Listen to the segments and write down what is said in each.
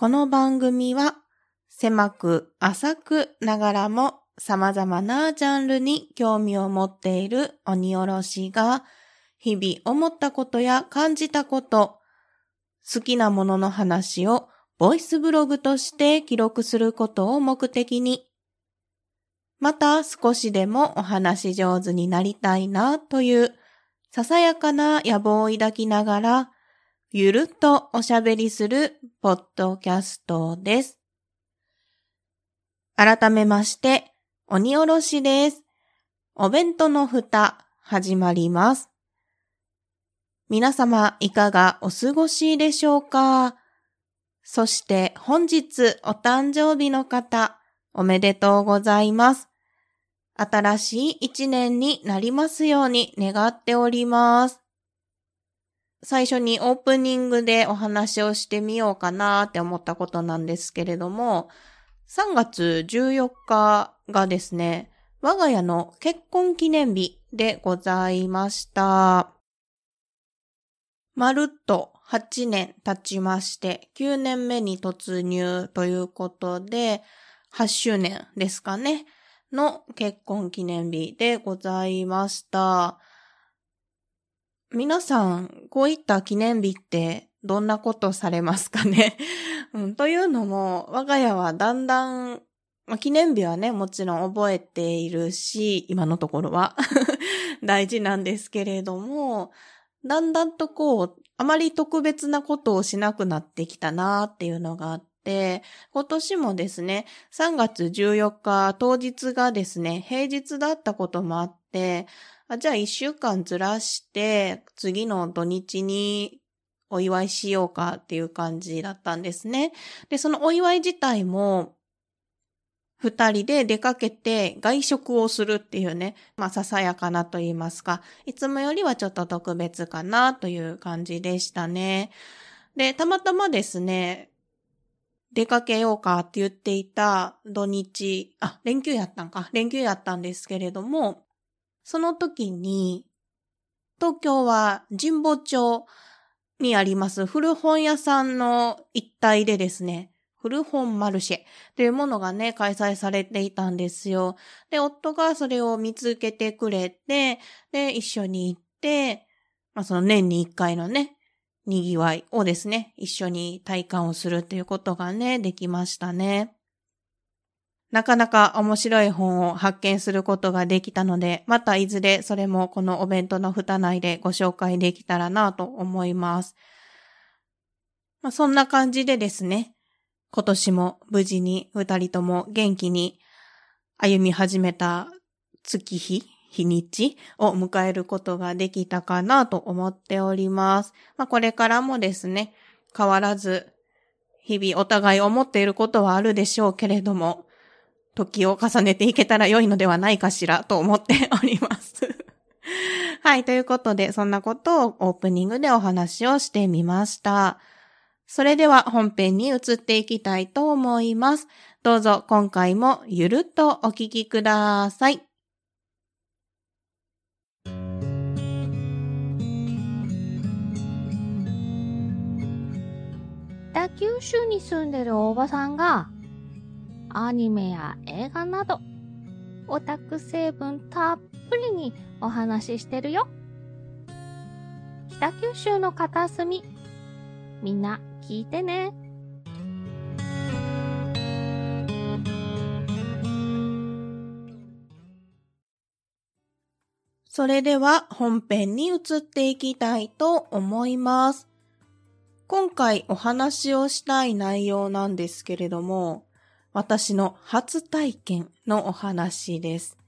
この番組は狭く浅くながらも様々なジャンルに興味を持っている鬼おろしが日々思ったことや感じたこと、好きなものの話をボイスブログとして記録することを目的に、また少しでもお話上手になりたいなというささやかな野望を抱きながら、ゆるっとおしゃべりするポッドキャストです。改めまして、鬼おろしです。お弁当の蓋、始まります。皆様、いかがお過ごしでしょうか？そして本日お誕生日の方、おめでとうございます。新しい一年になりますように願っております。最初にオープニングでお話をしてみようかなって思ったことなんですけれども、3月14日がですね、我が家の結婚記念日でございました。まるっと8年経ちまして、9年目に突入ということで、8周年ですかね。の結婚記念日でございました。皆さん、こういった記念日ってどんなことされますかね、うん、というのも、我が家はだんだん、ま、記念日はね、もちろん覚えているし、今のところは。大事なんですけれども、だんだんとこう、あまり特別なことをしなくなってきたなっていうのがあって、今年もですね、3月14日当日がですね、平日だったこともあって、あじゃあ1週間ずらして、次の土日にお祝いしようかっていう感じだったんですね。で、そのお祝い自体も、二人で出かけて外食をするっていうね、まあささやかなと言いますか、いつもよりはちょっと特別かなという感じでしたね。で、たまたまですね、出かけようかって言っていた土日、あ、連休やったんか、連休やったんですけれども、その時に、東京は神保町にあります古本屋さんの一帯でですね、古本マルシェというものがね、開催されていたんですよ。で、夫がそれを見つけてくれて、で、一緒に行って、まあその年に一回のね、賑わいをですね、一緒に体感をするということがね、できましたね。なかなか面白い本を発見することができたので、またいずれそれもこのお弁当の蓋内でご紹介できたらなと思います。まあ、そんな感じでですね、今年も無事に二人とも元気に歩み始めた月日日にちを迎えることができたかなと思っております。まあ、これからもですね、変わらず、日々お互い思っていることはあるでしょうけれども、時を重ねていけたら良いのではないかしらと思っております。はい、ということで、そんなことをオープニングでお話をしてみました。それでは本編に移っていきたいと思います。どうぞ今回もゆるっとお聞きください。北九州に住んでるおばさんが、アニメや映画など、オタク成分たっぷりにお話ししてるよ。北九州の片隅、みんな聞いてね。それでは本編に移っていきたいと思います。今回お話をしたい内容なんですけれども、私の初体験のお話です。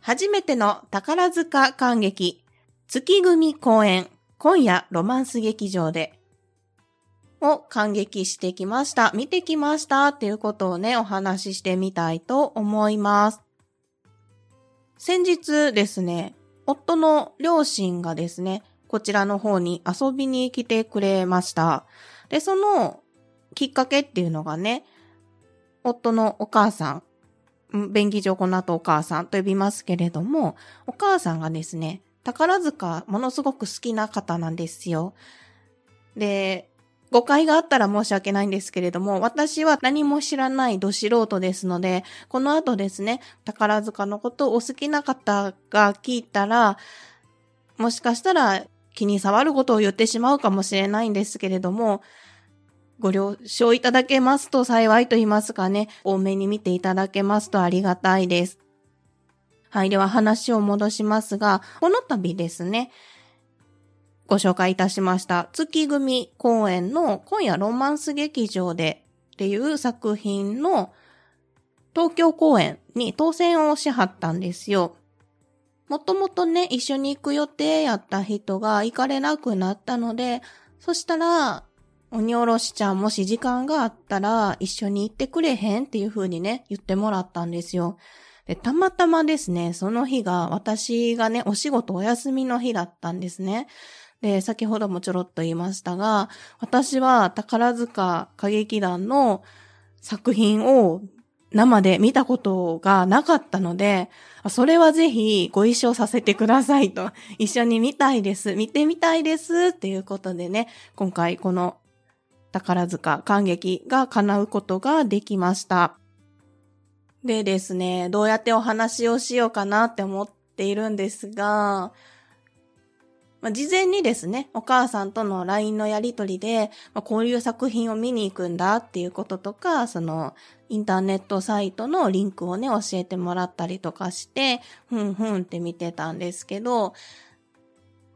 初めての宝塚感激、月組公演、今夜ロマンス劇場で、を感激してきました。見てきましたっていうことをね、お話ししてみたいと思います。先日ですね、夫の両親がですね、こちらの方に遊びに来てくれました。で、そのきっかけっていうのがね、夫のお母さん、便宜上この後お母さんと呼びますけれども、お母さんがですね、宝塚ものすごく好きな方なんですよ。で、誤解があったら申し訳ないんですけれども、私は何も知らないど素人ですので、この後ですね、宝塚のことをお好きな方が聞いたら、もしかしたら気に障ることを言ってしまうかもしれないんですけれども、ご了承いただけますと幸いと言いますかね、多めに見ていただけますとありがたいです。はい。では話を戻しますが、この度ですね、ご紹介いたしました月組公演の今夜ロマンス劇場でっていう作品の東京公演に当選をしはったんですよ。もともとね、一緒に行く予定やった人が行かれなくなったので、そしたら、鬼おろしちゃんもし時間があったら一緒に行ってくれへんっていう風にね、言ってもらったんですよ。で、たまたまですね、その日が私がね、お仕事お休みの日だったんですね。で、先ほどもちょろっと言いましたが、私は宝塚歌劇団の作品を生で見たことがなかったので、それはぜひご一緒させてくださいと、一緒に見たいです、見てみたいですっていうことでね、今回この宝塚感激が叶うことができました。でですね、どうやってお話をしようかなって思っているんですが、まあ、事前にですね、お母さんとの LINE のやりとりで、まあ、こういう作品を見に行くんだっていうこととか、その、インターネットサイトのリンクをね、教えてもらったりとかして、ふんふんって見てたんですけど、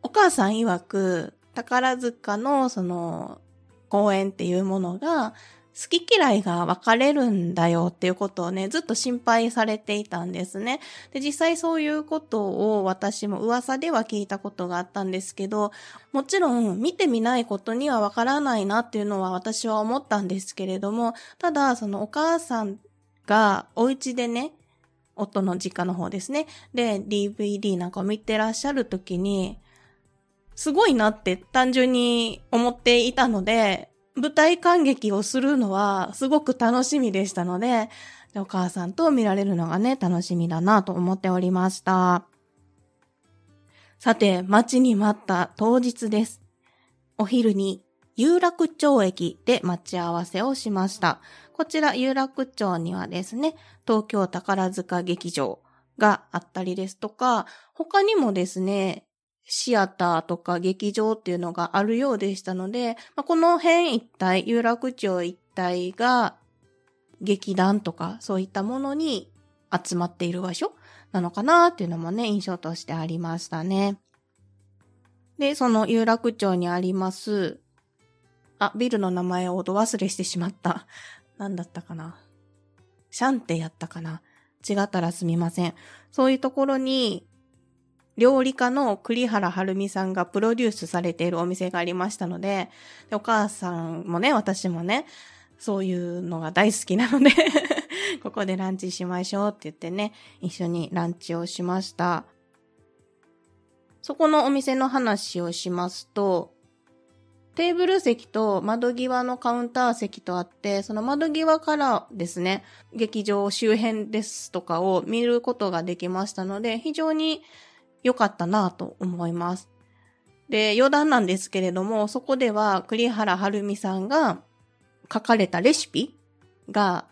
お母さん曰く、宝塚のその、公演っていうものが、好き嫌いが分かれるんだよっていうことをね、ずっと心配されていたんですね。で、実際そういうことを私も噂では聞いたことがあったんですけど、もちろん見てみないことには分からないなっていうのは私は思ったんですけれども、ただそのお母さんがお家でね、夫の実家の方ですね。で、DVD なんかを見てらっしゃる時に、すごいなって単純に思っていたので、舞台感激をするのはすごく楽しみでしたので、お母さんと見られるのがね、楽しみだなと思っておりました。さて、待ちに待った当日です。お昼に有楽町駅で待ち合わせをしました。こちら有楽町にはですね、東京宝塚劇場があったりですとか、他にもですね、シアターとか劇場っていうのがあるようでしたので、まあ、この辺一帯、有楽町一帯が劇団とかそういったものに集まっている場所なのかなっていうのもね、印象としてありましたね。で、その有楽町にあります、あ、ビルの名前をど忘れしてしまった。何だったかな。シャンテやったかな。違ったらすみません。そういうところに料理家の栗原はるみさんがプロデュースされているお店がありましたので、でお母さんもね、私もね、そういうのが大好きなので ここでランチしましょうって言ってね、一緒にランチをしました。そこのお店の話をしますと、テーブル席と窓際のカウンター席とあって、その窓際からですね、劇場周辺ですとかを見ることができましたので、非常に良かったなと思います。で、余談なんですけれども、そこでは栗原はるみさんが書かれたレシピが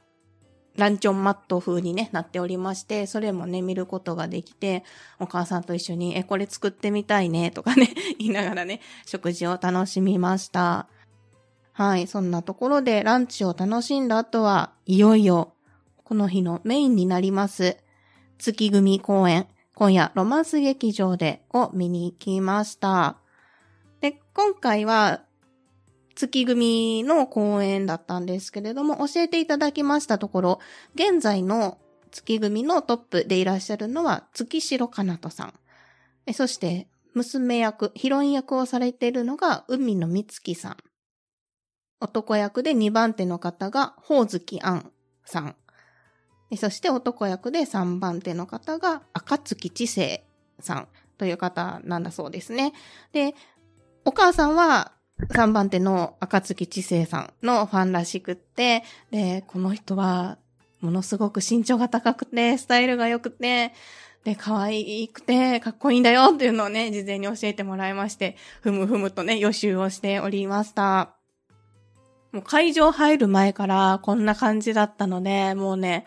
ランチョンマット風にね、なっておりまして、それもね、見ることができて、お母さんと一緒に、え、これ作ってみたいね、とかね、言いながらね、食事を楽しみました。はい、そんなところでランチを楽しんだ後は、いよいよ、この日のメインになります、月組公演、今夜ロマンス劇場でを見に行きました。で、今回は月組の公演だったんですけれども、教えていただきましたところ、現在の月組のトップでいらっしゃるのは月城かなとさん。そして、娘役、ヒロイン役をされているのが海野美月さん。男役で2番手の方が、ほおずきあんさん。そして男役で3番手の方が赤月知世さんという方なんだそうですね。で、お母さんは3番手の赤月知世さんのファンらしくって、で、この人はものすごく身長が高くて、スタイルが良くて、で、可愛くて、かっこいいんだよっていうのをね、事前に教えてもらいまして、ふむふむとね、予習をしておりました。もう会場入る前からこんな感じだったので、もうね、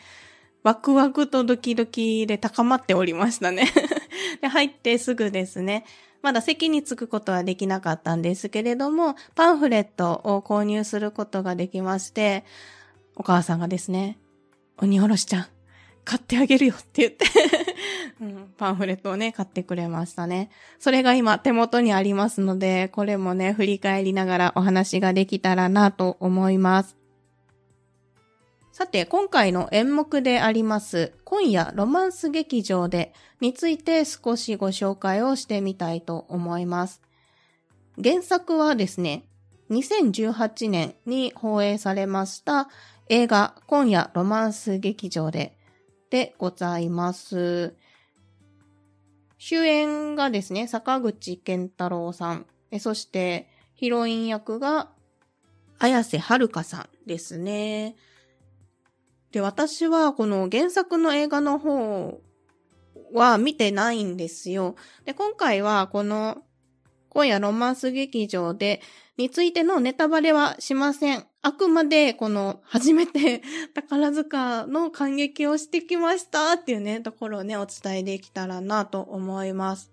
ワクワクとドキドキで高まっておりましたね で、入ってすぐですね、まだ席に着くことはできなかったんですけれども、パンフレットを購入することができまして、お母さんがですね、鬼おろしちゃん、買ってあげるよって言って うん、パンフレットをね、買ってくれましたね。それが今手元にありますので、これもね、振り返りながらお話ができたらなと思います。さて、今回の演目であります、今夜ロマンス劇場でについて少しご紹介をしてみたいと思います。原作はですね、2018年に放映されました映画今夜ロマンス劇場ででございます。主演がですね、坂口健太郎さん、そしてヒロイン役が綾瀬はるかさんですね。で、私はこの原作の映画の方は見てないんですよ。で、今回はこの今夜ロマンス劇場でについてのネタバレはしません。あくまでこの初めて 宝塚の感激をしてきましたっていうね、ところをね、お伝えできたらなと思います。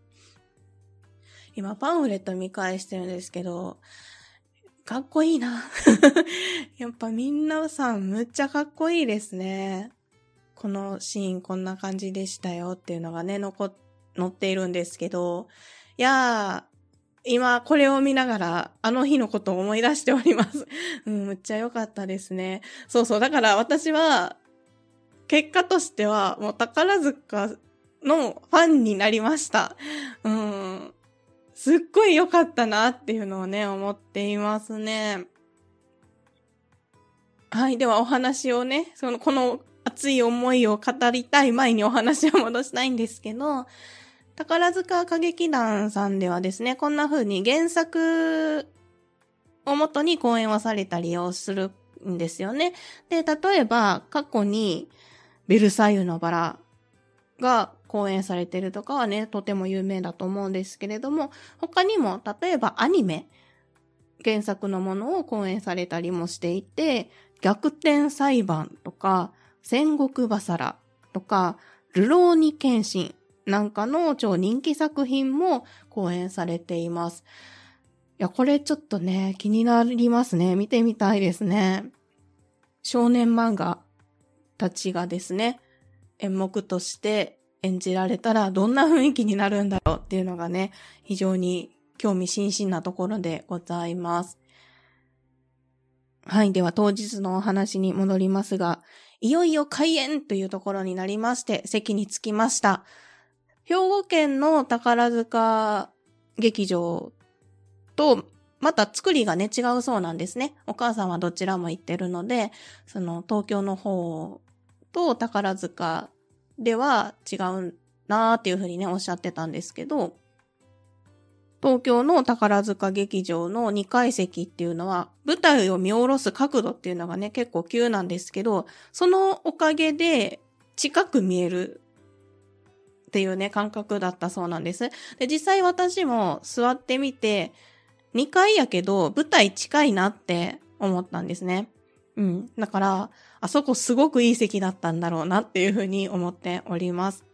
今パンフレット見返してるんですけど、かっこいいな。やっぱみんなさんむっちゃかっこいいですね。このシーンこんな感じでしたよっていうのがね、残、載っているんですけど、いやー、今これを見ながらあの日のことを思い出しております。うん、むっちゃ良かったですね。そうそう。だから私は、結果としてはもう宝塚のファンになりました。うん。すっごい良かったなっていうのをね、思っていますね。はい。ではお話をね、その、この熱い思いを語りたい前にお話を戻したいんですけど、宝塚歌劇団さんではですね、こんな風に原作をもとに講演をされたりをするんですよね。で、例えば過去にベルサイユのバラが公演されてるとかはね、とても有名だと思うんですけれども、他にも、例えばアニメ、原作のものを公演されたりもしていて、逆転裁判とか、戦国バサラとか、ルローニケンシンなんかの超人気作品も公演されています。いや、これちょっとね、気になりますね。見てみたいですね。少年漫画たちがですね、演目として演じられたらどんな雰囲気になるんだろうっていうのがね、非常に興味津々なところでございます。はい。では当日のお話に戻りますが、いよいよ開演というところになりまして、席に着きました。兵庫県の宝塚劇場と、また作りがね、違うそうなんですね。お母さんはどちらも行ってるので、その東京の方と宝塚では違うなーっていうふうにね、おっしゃってたんですけど、東京の宝塚劇場の2階席っていうのは、舞台を見下ろす角度っていうのがね、結構急なんですけど、そのおかげで近く見えるっていうね、感覚だったそうなんです。で、実際私も座ってみて、2階やけど舞台近いなって思ったんですね。うん。だから、あそこすごくいい席だったんだろうなっていうふうに思っております。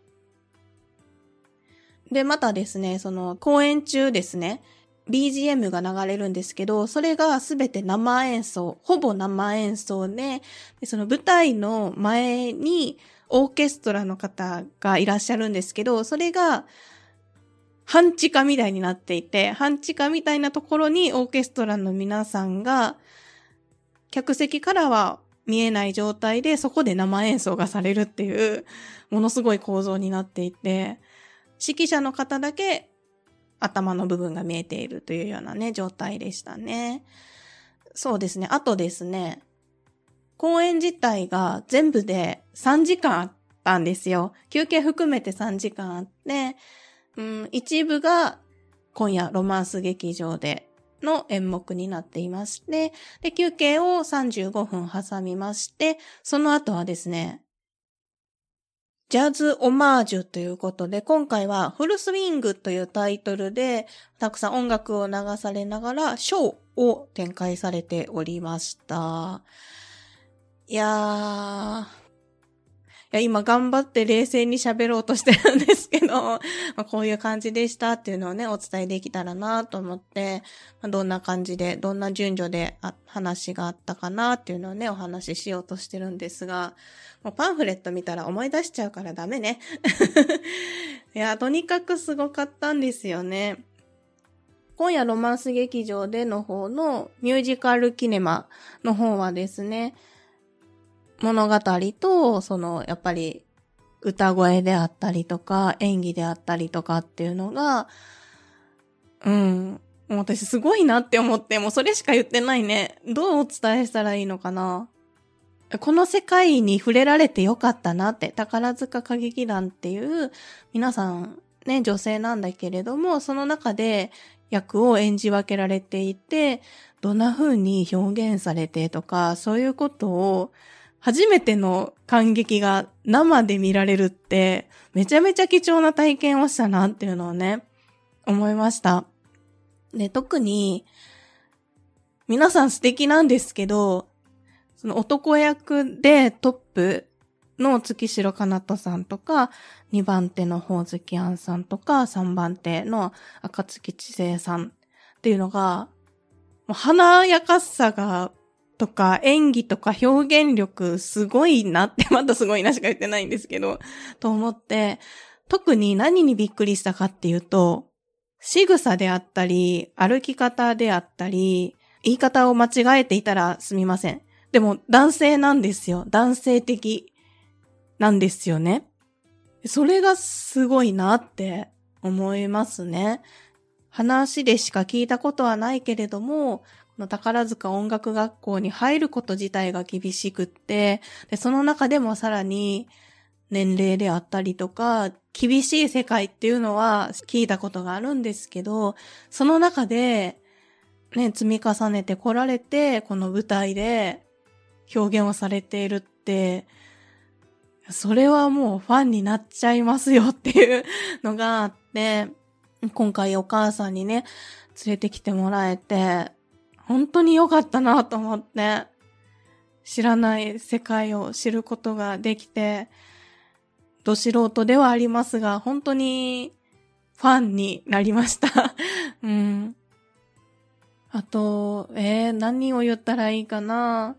で、またですね、その公演中ですね、BGM が流れるんですけど、それがすべて生演奏、ほぼ生演奏で、でその舞台の前にオーケストラの方がいらっしゃるんですけど、それが半地下みたいになっていて、半地下みたいなところにオーケストラの皆さんが、客席からは見えない状態でそこで生演奏がされるっていう、ものすごい構造になっていて、指揮者の方だけ頭の部分が見えているというようなね、状態でしたね。そうですね。あとですね、公演自体が全部で3時間あったんですよ。休憩含めて3時間あって、うん、一部が今夜ロマンス劇場での演目になっていまして、で、休憩を35分挟みまして、その後はですね、ジャズオマージュということで、今回はフルスウィングというタイトルで、たくさん音楽を流されながら、ショーを展開されておりました。いやー、や、今頑張って冷静に喋ろうとしてるんですけど、まあ、こういう感じでしたっていうのをね、お伝えできたらなと思って、まあ、どんな感じで、どんな順序で話があったかなっていうのをね、お話ししようとしてるんですが、もうパンフレット見たら思い出しちゃうからダメね。いや、とにかくすごかったんですよね。今夜ロマンス劇場での方のミュージカルキネマの方はですね、物語と、その、やっぱり、歌声であったりとか、演技であったりとかっていうのが、うん。もう私すごいなって思って、もうそれしか言ってないね。どうお伝えしたらいいのかなこの世界に触れられてよかったなって、宝塚歌劇団っていう、皆さんね、女性なんだけれども、その中で役を演じ分けられていて、どんな風に表現されてとか、そういうことを、初めての感激が生で見られるって、めちゃめちゃ貴重な体験をしたなっていうのをね、思いました。で、特に、皆さん素敵なんですけど、その男役でトップの月城かなとさんとか、2番手の宝月杏さんとか、3番手の赤月知世さんっていうのが、もう華やかさが、とか演技とか表現力すごいなって、まだすごいなしか言ってないんですけど、と思って、特に何にびっくりしたかっていうと、仕草であったり、歩き方であったり、言い方を間違えていたらすみません。でも男性なんですよ。男性的なんですよね。それがすごいなって思いますね。話でしか聞いたことはないけれども、の宝塚音楽学校に入ること自体が厳しくって、でその中でもさらに年齢であったりとか、厳しい世界っていうのは聞いたことがあるんですけど、その中で、ね、積み重ねてこられて、この舞台で表現をされているって、それはもうファンになっちゃいますよっていうのがあって、今回お母さんにね、連れてきてもらえて、本当に良かったなと思って、知らない世界を知ることができて、ど素人ではありますが、本当にファンになりました。うん。あと、えー、何を言ったらいいかな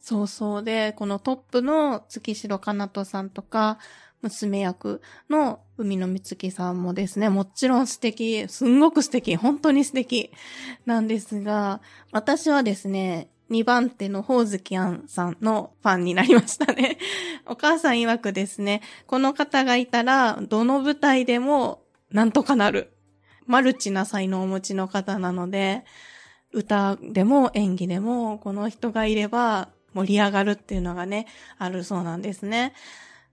そうそうで、このトップの月城かなとさんとか、娘役の海野美月さんもですね、もちろん素敵、すんごく素敵、本当に素敵なんですが、私はですね、2番手の宝月杏さんのファンになりましたね。お母さん曰くですね、この方がいたら、どの舞台でもなんとかなる。マルチな才能をお持ちの方なので、歌でも演技でも、この人がいれば盛り上がるっていうのがね、あるそうなんですね。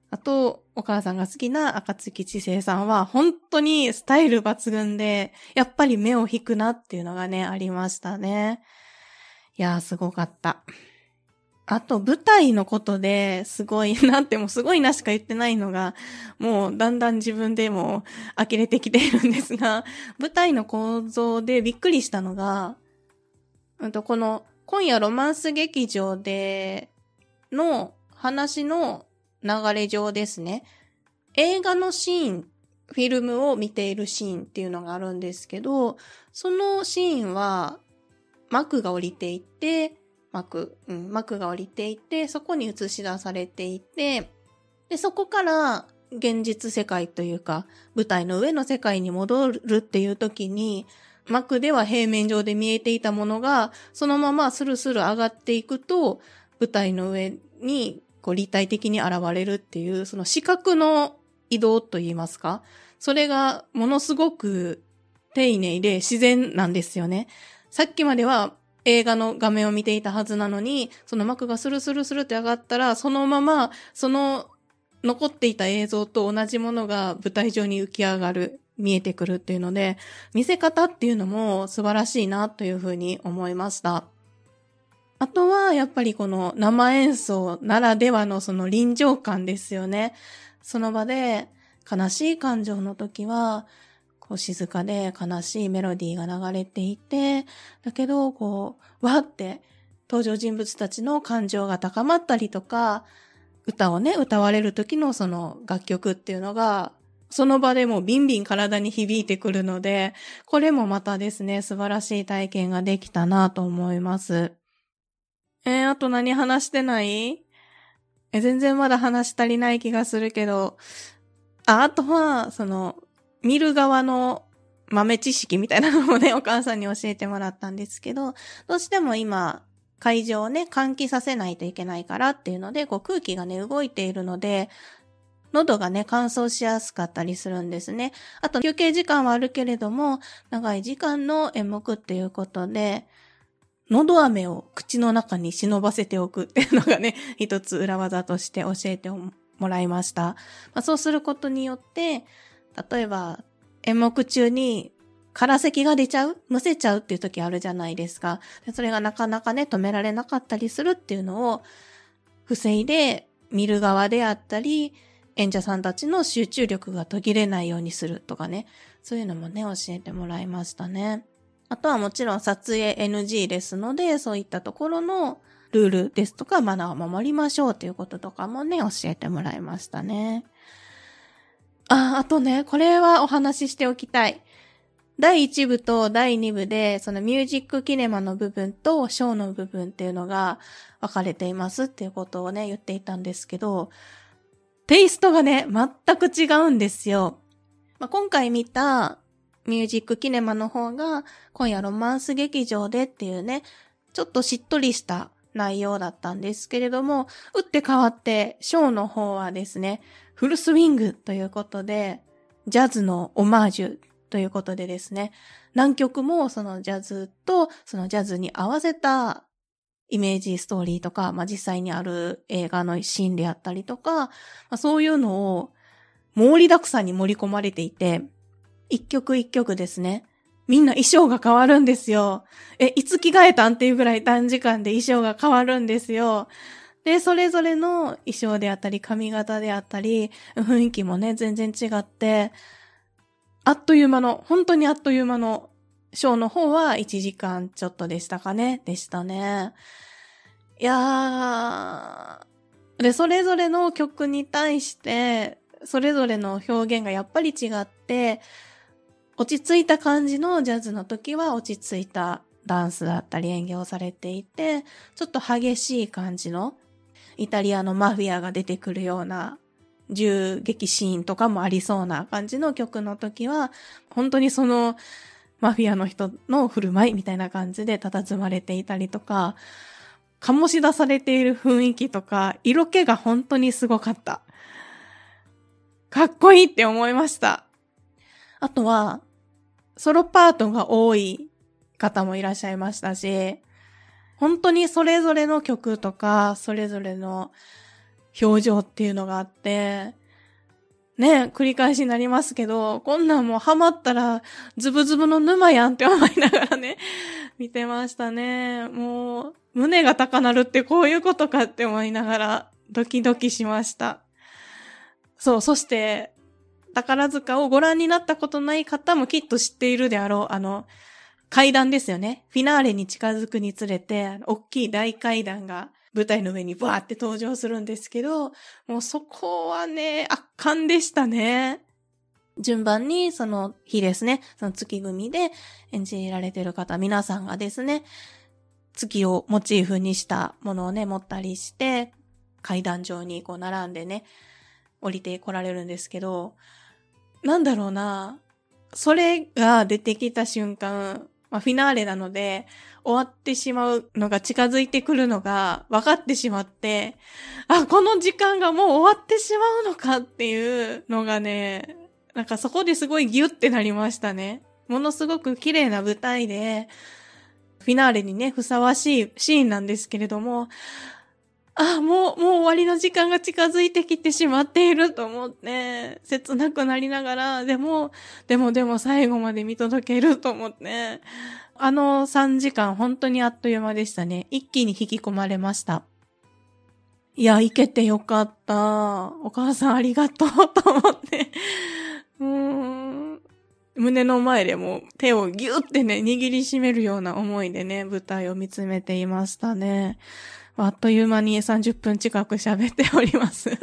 あと、お母さんが好きな赤月知世さんは、本当にスタイル抜群で、やっぱり目を引くなっていうのがね、ありましたね。いやー、すごかった。あと、舞台のことですごいなって、もすごいなしか言ってないのが、もうだんだん自分でも呆れてきているんですが、舞台の構造でびっくりしたのが、うんと、この、今夜ロマンス劇場での話の流れ上ですね。映画のシーン、フィルムを見ているシーンっていうのがあるんですけど、そのシーンは幕が降りていて、幕、うん、幕が降りていて、そこに映し出されていて、で、そこから現実世界というか、舞台の上の世界に戻るっていう時に、幕では平面上で見えていたものが、そのままスルスル上がっていくと、舞台の上にこう立体的に現れるっていう、その視覚の移動といいますか、それがものすごく丁寧で自然なんですよね。さっきまでは映画の画面を見ていたはずなのに、その幕がスルスルスルって上がったら、そのまま、その残っていた映像と同じものが舞台上に浮き上がる、見えてくるっていうので、見せ方っていうのも素晴らしいなというふうに思いました。あとは、やっぱりこの生演奏ならではのその臨場感ですよね。その場で悲しい感情の時は、こう静かで悲しいメロディーが流れていて、だけど、こう、わって登場人物たちの感情が高まったりとか、歌をね、歌われる時のその楽曲っていうのが、その場でもビンビン体に響いてくるので、これもまたですね、素晴らしい体験ができたなと思います。えー、あと何話してない？え、全然まだ話し足りない気がするけど、あ、あとは、その、見る側の豆知識みたいなのもね、お母さんに教えてもらったんですけど、どうしても今、会場をね、換気させないといけないからっていうので、こう空気がね、動いているので、喉がね、乾燥しやすかったりするんですね。あと、休憩時間はあるけれども、長い時間の演目っていうことで、喉飴を口の中に忍ばせておくっていうのがね、一つ裏技として教えてもらいました。まあ、そうすることによって、例えば演目中に空咳が出ちゃう？むせちゃうっていう時あるじゃないですか。それがなかなかね、止められなかったりするっていうのを防いで見る側であったり、演者さんたちの集中力が途切れないようにするとかね、そういうのもね、教えてもらいましたね。あとはもちろん撮影 NG ですので、そういったところのルールですとかマナーを守りましょうということとかもね、教えてもらいましたね。あ、あとね、これはお話ししておきたい。第1部と第2部で、そのミュージックキネマの部分とショーの部分っていうのが分かれていますっていうことをね、言っていたんですけど、テイストがね、全く違うんですよ。まあ、今回見たミュージックキネマの方が、今夜ロマンス劇場でっていうね、ちょっとしっとりした内容だったんですけれども、打って変わって、ショーの方はですね、フルスイングということで、ジャズのオマージュということでですね、何曲もそのジャズとそのジャズに合わせたイメージストーリーとか、まあ、実際にある映画のシーンであったりとか、まあ、そういうのを盛りだくさんに盛り込まれていて、一曲一曲ですね。みんな衣装が変わるんですよ。え、いつ着替えたんっていうぐらい短時間で衣装が変わるんですよ。で、それぞれの衣装であったり、髪型であったり、雰囲気もね、全然違って、あっという間の、本当にあっという間の、ショーの方は1時間ちょっとでしたかね。でしたね。いやー。で、それぞれの曲に対して、それぞれの表現がやっぱり違って、落ち着いた感じのジャズの時は落ち着いたダンスだったり演技をされていて、ちょっと激しい感じのイタリアのマフィアが出てくるような銃撃シーンとかもありそうな感じの曲の時は、本当にそのマフィアの人の振る舞いみたいな感じで佇まれていたりとか、醸し出されている雰囲気とか、色気が本当にすごかった。かっこいいって思いました。あとは、ソロパートが多い方もいらっしゃいましたし、本当にそれぞれの曲とか、それぞれの表情っていうのがあって、ね、繰り返しになりますけど、こんなんもうハマったらズブズブの沼やんって思いながらね、見てましたね。もう、胸が高鳴るってこういうことかって思いながらドキドキしました。そう、そして、宝塚をご覧になったことない方もきっと知っているであろう、あの、階段ですよね。フィナーレに近づくにつれて、大きい大階段が舞台の上にバーって登場するんですけど、もうそこはね、圧巻でしたね。順番にその日ですね、その月組で演じられてる方、皆さんがですね、月をモチーフにしたものをね、持ったりして、階段上にこう並んでね、降りて来られるんですけど、なんだろうな、それが出てきた瞬間、まあ、フィナーレなので、終わってしまうのが近づいてくるのが分かってしまって、あ、この時間がもう終わってしまうのかっていうのがね、なんかそこですごいギュってなりましたね。ものすごく綺麗な舞台で、フィナーレにね、ふさわしいシーンなんですけれども、あ、もう、もう終わりの時間が近づいてきてしまっていると思って、切なくなりながら、でも、でもでも最後まで見届けると思って、あの3時間本当にあっという間でしたね。一気に引き込まれました。いや、行けてよかった。お母さんありがとうと思って。うーん。胸の前でも手をギュってね、握りしめるような思いでね、舞台を見つめていましたね。あっという間に30分近く喋っております。い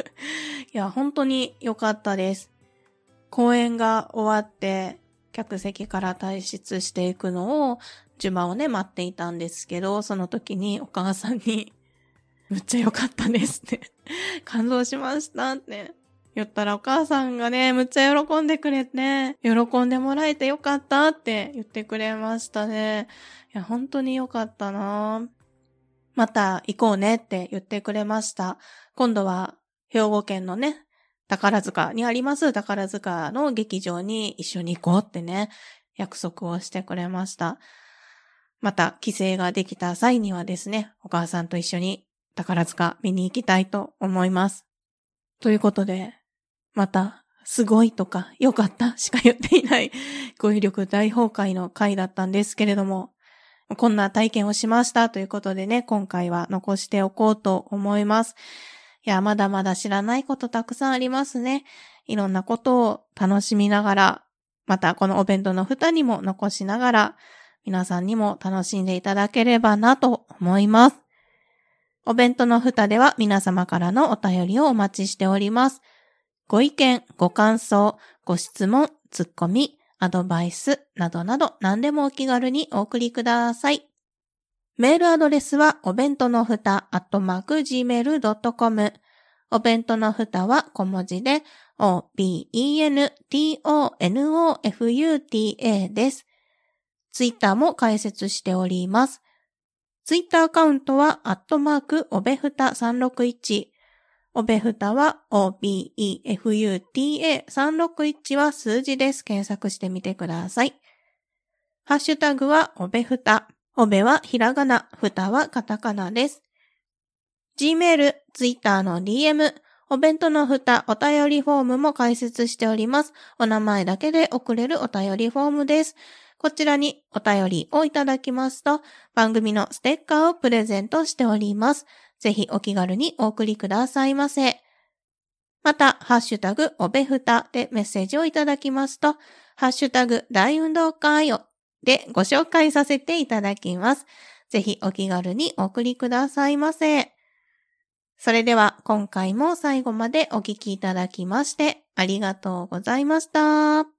や、本当に良かったです。公演が終わって、客席から退出していくのを、順番をね、待っていたんですけど、その時にお母さんに、むっちゃ良かったですって、感動しましたって言ったらお母さんがね、むっちゃ喜んでくれて、喜んでもらえてよかったって言ってくれましたね。いや、本当に良かったなぁまた行こうねって言ってくれました。今度は兵庫県のね、宝塚にあります宝塚の劇場に一緒に行こうってね、約束をしてくれました。また帰省ができた際にはですね、お母さんと一緒に宝塚見に行きたいと思います。ということで、また、すごいとか、良かったしか言っていない、語彙力大崩壊の回だったんですけれども、こんな体験をしましたということでね、今回は残しておこうと思います。いや、まだまだ知らないことたくさんありますね。いろんなことを楽しみながら、またこのお弁当の蓋にも残しながら、皆さんにも楽しんでいただければなと思います。お弁当の蓋では皆様からのお便りをお待ちしております。ご意見、ご感想、ご質問、ツッコミ、アドバイスなどなど何でもお気軽にお送りください。メールアドレスはお弁当のふた、アットマーク、gmail.com。お弁当のふたは小文字で、o-b-e-n-t-o-n-o-f-u-t-a です。ツイッターも開設しております。ツイッターアカウントは、アットマーク、おべふた361。おべふたは OBEFUTA361 は数字です。検索してみてください。ハッシュタグはおべふた。おべはひらがな、ふたはカタカナです。Gmail、Twitter の DM、お弁当のふた、お便りフォームも開設しております。お名前だけで送れるお便りフォームです。こちらにお便りをいただきますと、番組のステッカーをプレゼントしております。ぜひお気軽にお送りくださいませ。また、ハッシュタグ、おべふたでメッセージをいただきますと、ハッシュタグ、大運動会をでご紹介させていただきます。ぜひお気軽にお送りくださいませ。それでは今回も最後までお聞きいただきましてありがとうございました。